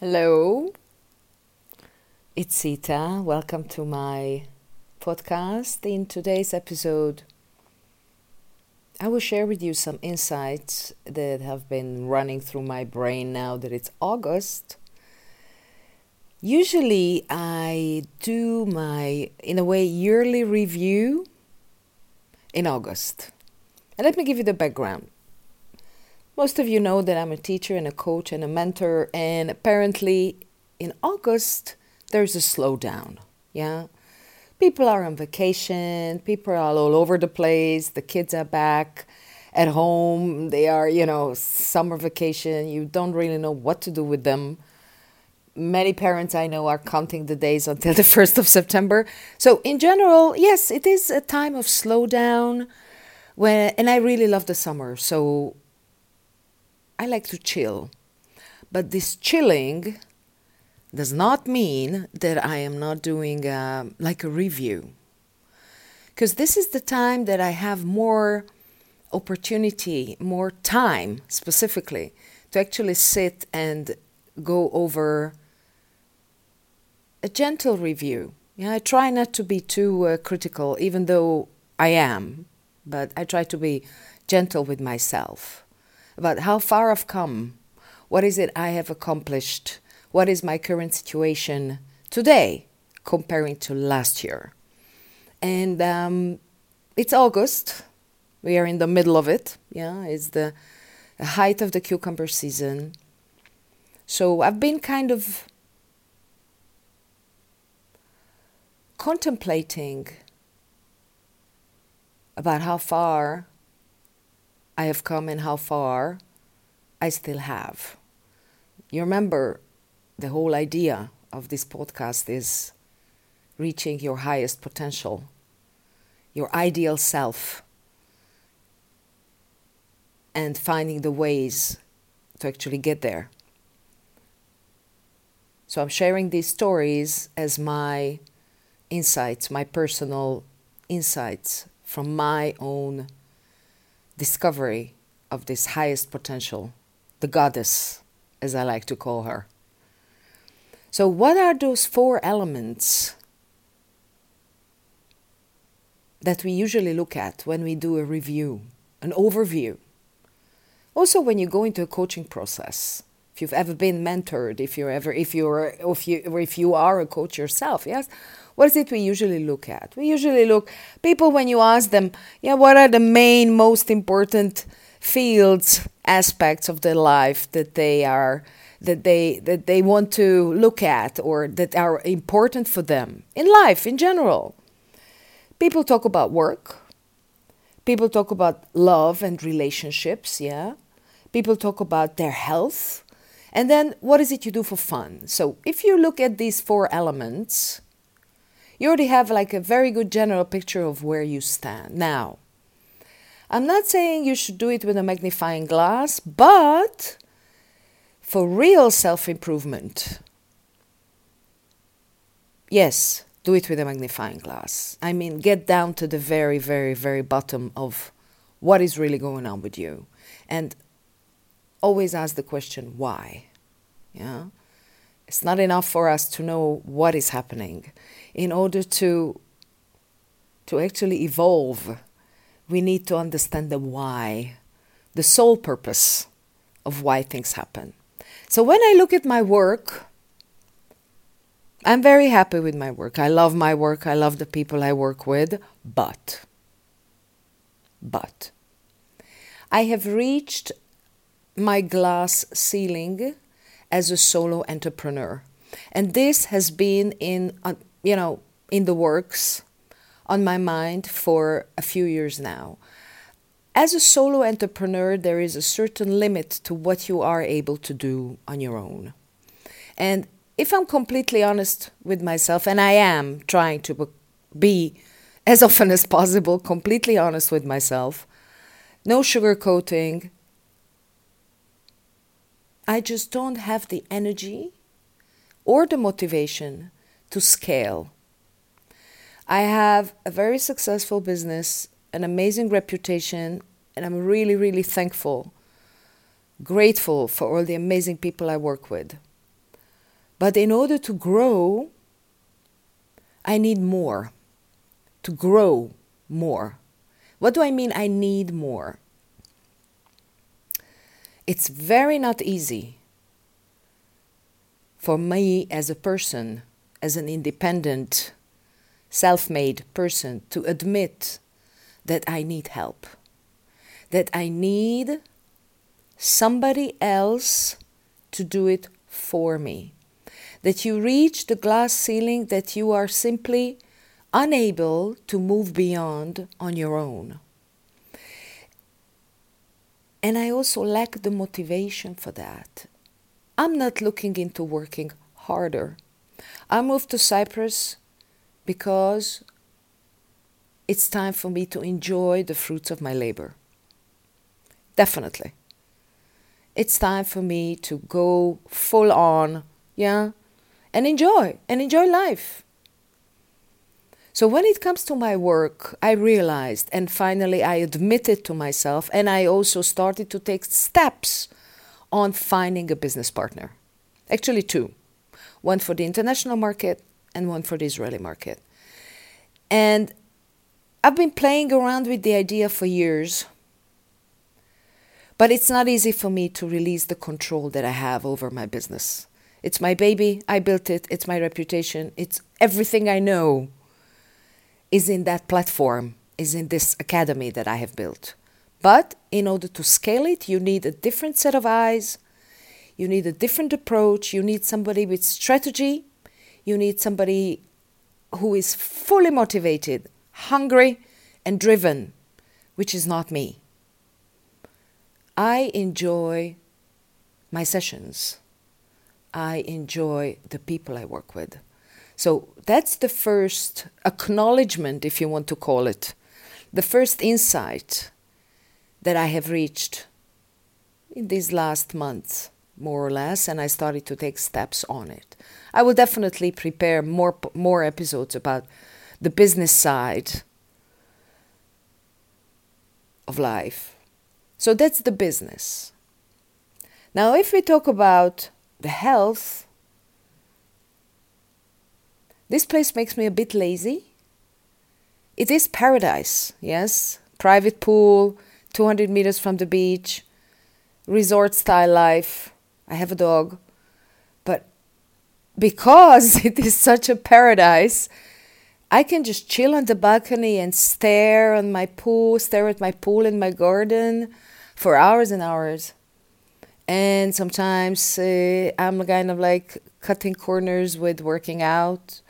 Hello, it's Sita. Welcome to my podcast. In today's episode, I will share with you some insights that have been running through my brain now that it's August. Usually, I do my, in a way, yearly review in August. And let me give you the background. Most of you know that I'm a teacher and a coach and a mentor, and apparently in August there's a slowdown. Yeah. People are on vacation, people are all over the place, the kids are back at home, they are, you know, summer vacation, you don't really know what to do with them. Many parents I know are counting the days until the 1st of September. So, in general, yes, it is a time of slowdown when and I really love the summer. So, I like to chill. But this chilling does not mean that I am not doing uh, like a review. Because this is the time that I have more opportunity, more time specifically to actually sit and go over a gentle review. Yeah, I try not to be too uh, critical, even though I am, but I try to be gentle with myself about how far I've come. What is it I have accomplished? What is my current situation today comparing to last year? And um, it's August. We are in the middle of it. Yeah, it's the height of the cucumber season. So I've been kind of contemplating about how far I have come and how far I still have. You remember the whole idea of this podcast is reaching your highest potential, your ideal self, and finding the ways to actually get there. So I'm sharing these stories as my insights, my personal insights from my own discovery of this highest potential, the goddess, as I like to call her. So, what are those four elements that we usually look at when we do a review, an overview? Also, when you go into a coaching process, if you've ever been mentored, if you're ever, if you're, if you, or if you are a coach yourself, yes, what is it we usually look at? We usually look, people, when you ask them, yeah, what are the main, most important fields, aspects of their life that they are, that they, that they want to look at or that are important for them in life in general? People talk about work. People talk about love and relationships, yeah. People talk about their health. And then what is it you do for fun? So if you look at these four elements, you already have like a very good general picture of where you stand. Now, I'm not saying you should do it with a magnifying glass, but for real self improvement, yes, do it with a magnifying glass. I mean, get down to the very, very, very bottom of what is really going on with you. And always ask the question, why? Yeah? It's not enough for us to know what is happening. In order to, to actually evolve, we need to understand the why, the sole purpose of why things happen. So when I look at my work, I'm very happy with my work. I love my work. I love the people I work with. But, but, I have reached my glass ceiling as a solo entrepreneur. And this has been in, uh, you know, in the works on my mind for a few years now. As a solo entrepreneur, there is a certain limit to what you are able to do on your own. And if I'm completely honest with myself, and I am trying to be as often as possible completely honest with myself, no sugarcoating, I just don't have the energy or the motivation to scale. I have a very successful business, an amazing reputation, and I'm really, really thankful, grateful for all the amazing people I work with. But in order to grow, I need more. To grow more. What do I mean I need more? It's very not easy for me as a person, as an independent, self made person, to admit that I need help, that I need somebody else to do it for me, that you reach the glass ceiling that you are simply unable to move beyond on your own. And I also lack the motivation for that. I'm not looking into working harder. I moved to Cyprus because it's time for me to enjoy the fruits of my labor. Definitely. It's time for me to go full on, yeah, and enjoy, and enjoy life. So when it comes to my work, I realized and finally I admitted to myself, and I also started to take steps on finding a business partner. Actually, two one for the international market and one for the Israeli market. And I've been playing around with the idea for years, but it's not easy for me to release the control that I have over my business. It's my baby, I built it, it's my reputation, it's everything I know is in that platform, is in this academy that I have built. But in order to scale it, you need a different set of eyes, you need a different approach, you need somebody with strategy, you need somebody who is fully motivated, hungry, and driven, which is not me. I enjoy my sessions. I enjoy the people I work with. So that's the first acknowledgement, if you want to call it, the first insight that I have reached in these last months, more or less, and I started to take steps on it. I will definitely prepare more more episodes about the business side of life. So that's the business. Now, if we talk about the health, this place makes me a bit lazy. It is paradise, yes. Private pool, 200 meters from the beach, resort style life. I have a dog. But because it is such a paradise, I can just chill on the balcony and stare on my pool, stare at my pool in my garden for hours and hours. And sometimes uh, I'm kind of like cutting corners with working out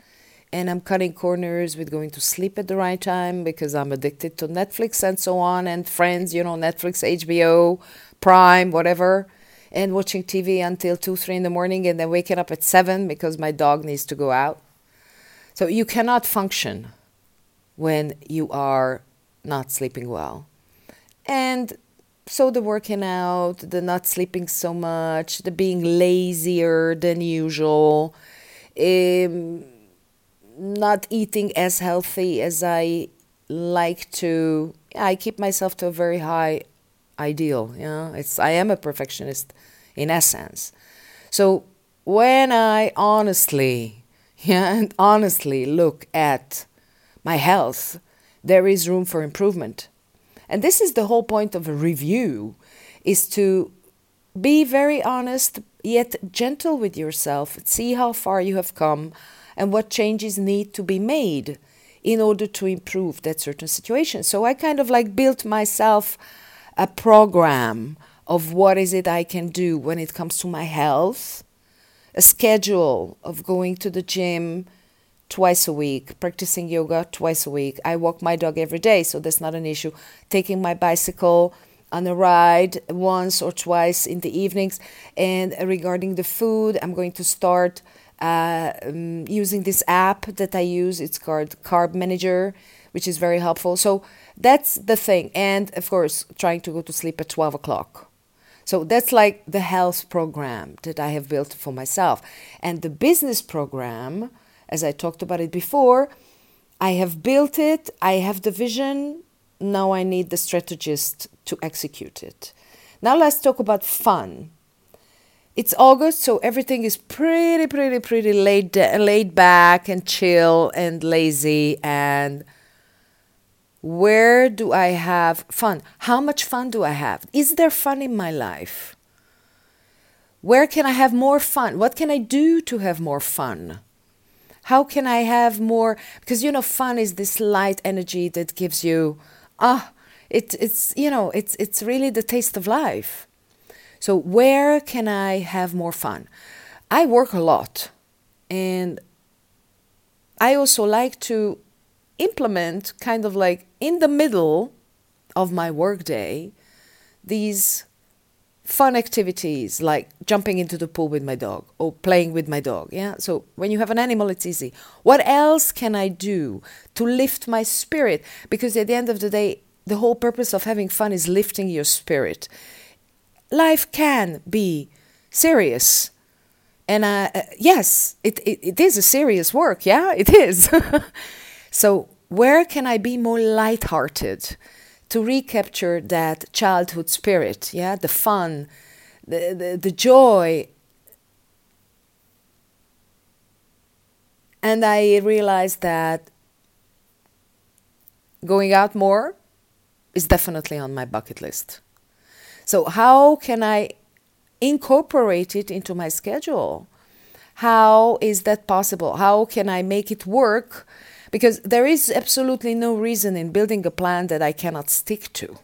and I'm cutting corners with going to sleep at the right time because I'm addicted to Netflix and so on, and friends, you know, Netflix, HBO, Prime, whatever, and watching TV until 2, 3 in the morning, and then waking up at 7 because my dog needs to go out. So you cannot function when you are not sleeping well. And so the working out, the not sleeping so much, the being lazier than usual, um, not eating as healthy as I like to. I keep myself to a very high ideal. You know, it's I am a perfectionist in essence. So when I honestly, yeah, and honestly look at my health, there is room for improvement. And this is the whole point of a review is to be very honest yet gentle with yourself, see how far you have come, and what changes need to be made in order to improve that certain situation. So I kind of like built myself a program of what is it I can do when it comes to my health, a schedule of going to the gym twice a week, practicing yoga twice a week. I walk my dog every day, so that's not an issue. Taking my bicycle on a ride once or twice in the evenings. And regarding the food, I'm going to start uh, um, using this app that I use. It's called Carb Manager, which is very helpful. So that's the thing. And of course, trying to go to sleep at 12 o'clock. So that's like the health program that I have built for myself. And the business program, as I talked about it before, I have built it, I have the vision, now I need the strategist to execute it. Now let's talk about fun. It's August, so everything is pretty, pretty, pretty laid laid back and chill and lazy. And where do I have fun? How much fun do I have? Is there fun in my life? Where can I have more fun? What can I do to have more fun? How can I have more? Because you know, fun is this light energy that gives you ah, it, it's you know, it's it's really the taste of life. So, where can I have more fun? I work a lot and I also like to implement kind of like in the middle of my workday these fun activities like jumping into the pool with my dog or playing with my dog yeah? So when you have an animal it's easy. What else can i do to lift my spirit? Because at the end of the day the whole purpose of having fun is lifting your spirit life can be serious. And uh, uh, yes, it, it, it is a serious work. Yeah, it is. so, where can I be more lighthearted to recapture that childhood spirit? Yeah, the fun, the, the, the joy. And I realized that going out more is definitely on my bucket list. So, how can I incorporate it into my schedule? How is that possible? How can I make it work? Because there is absolutely no reason in building a plan that I cannot stick to.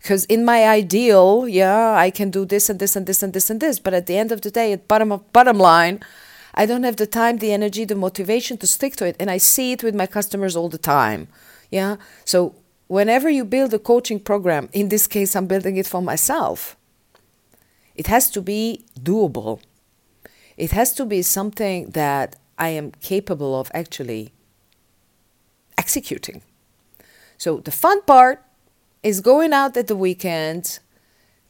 Because in my ideal, yeah, I can do this and this and this and this and this, but at the end of the day, at bottom of bottom line, I don't have the time, the energy, the motivation to stick to it, and I see it with my customers all the time. Yeah, so whenever you build a coaching program, in this case, I'm building it for myself, it has to be doable. It has to be something that I am capable of actually executing. So the fun part is going out at the weekend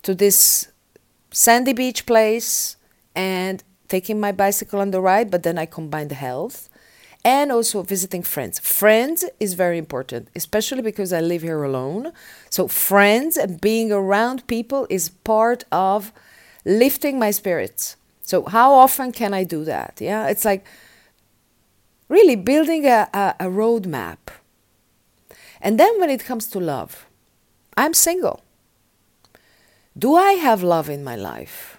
to this sandy beach place and taking my bicycle on the ride, but then I combine the health and also visiting friends. Friends is very important, especially because I live here alone. So, friends and being around people is part of lifting my spirits. So, how often can I do that? Yeah, it's like really building a, a, a roadmap. And then when it comes to love, I'm single. Do I have love in my life?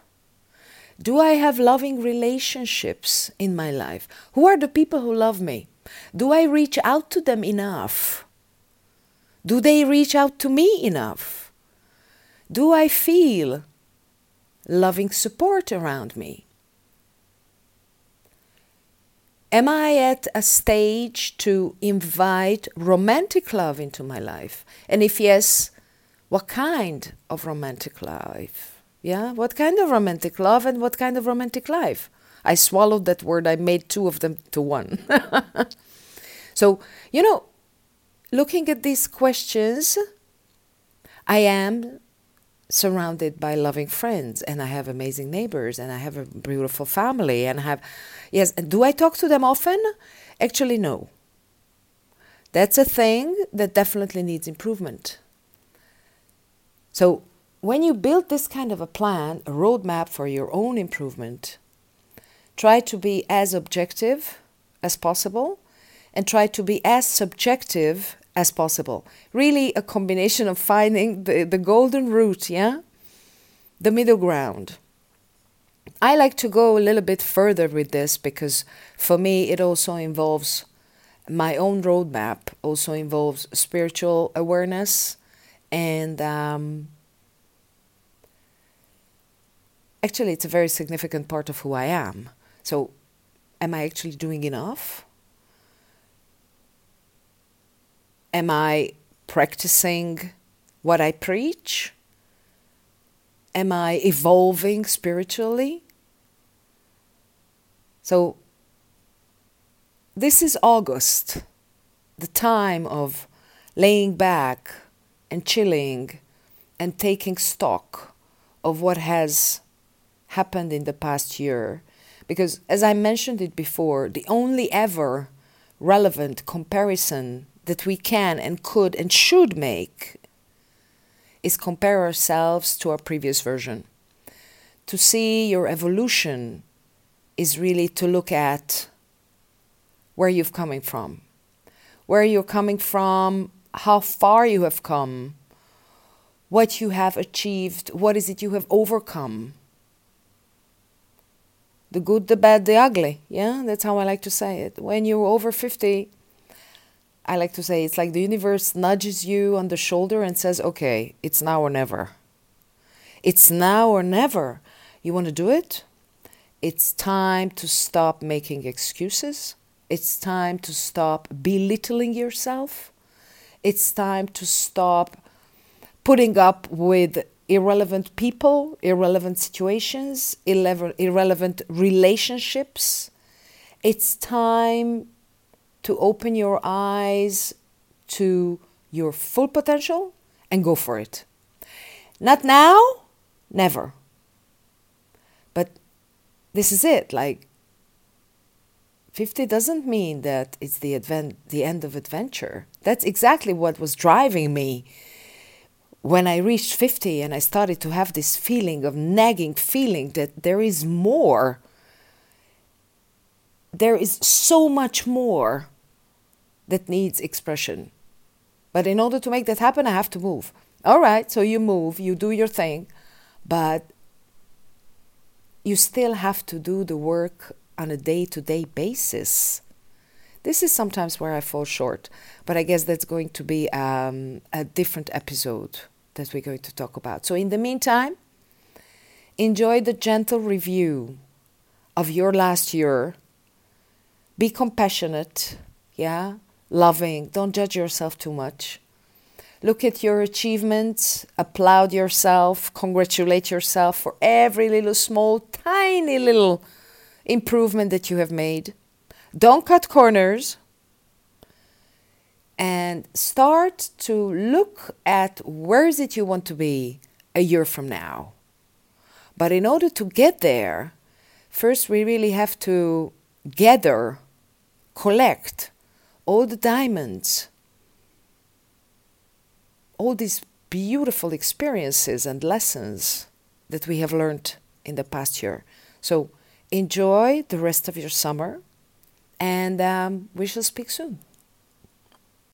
Do I have loving relationships in my life? Who are the people who love me? Do I reach out to them enough? Do they reach out to me enough? Do I feel loving support around me? Am I at a stage to invite romantic love into my life? And if yes, what kind of romantic life? Yeah, what kind of romantic love and what kind of romantic life? I swallowed that word, I made two of them to one. so, you know, looking at these questions, I am surrounded by loving friends and I have amazing neighbors and I have a beautiful family and I have yes, do I talk to them often? Actually no. That's a thing that definitely needs improvement. So when you build this kind of a plan, a roadmap for your own improvement, try to be as objective as possible and try to be as subjective as possible. Really, a combination of finding the, the golden route, yeah? The middle ground. I like to go a little bit further with this because for me it also involves my own roadmap, also involves spiritual awareness and um, actually it's a very significant part of who I am. So, am I actually doing enough? Am I practicing what I preach? Am I evolving spiritually? So, this is August, the time of laying back and chilling and taking stock of what has happened in the past year. Because, as I mentioned it before, the only ever relevant comparison that we can and could and should make is compare ourselves to our previous version. to see your evolution is really to look at where you've coming from, where you're coming from, how far you have come, what you have achieved, what is it you have overcome. The good, the bad, the ugly. Yeah, that's how I like to say it. When you're over 50, I like to say it's like the universe nudges you on the shoulder and says, okay, it's now or never. It's now or never. You want to do it? It's time to stop making excuses. It's time to stop belittling yourself. It's time to stop putting up with irrelevant people, irrelevant situations, irrelevant relationships. It's time to open your eyes to your full potential and go for it. Not now, never. But this is it. Like, 50 doesn't mean that it's the, advent, the end of adventure. That's exactly what was driving me when I reached 50 and I started to have this feeling of nagging feeling that there is more. There is so much more that needs expression. But in order to make that happen, I have to move. All right, so you move, you do your thing, but you still have to do the work on a day to day basis. This is sometimes where I fall short, but I guess that's going to be um, a different episode that we're going to talk about. So, in the meantime, enjoy the gentle review of your last year. Be compassionate, yeah? loving. Don't judge yourself too much. Look at your achievements, applaud yourself, congratulate yourself for every little small, tiny little improvement that you have made. Don't cut corners. And start to look at where is it you want to be a year from now. But in order to get there, first we really have to gather, collect all the diamonds, all these beautiful experiences and lessons that we have learned in the past year. So enjoy the rest of your summer, and um, we shall speak soon.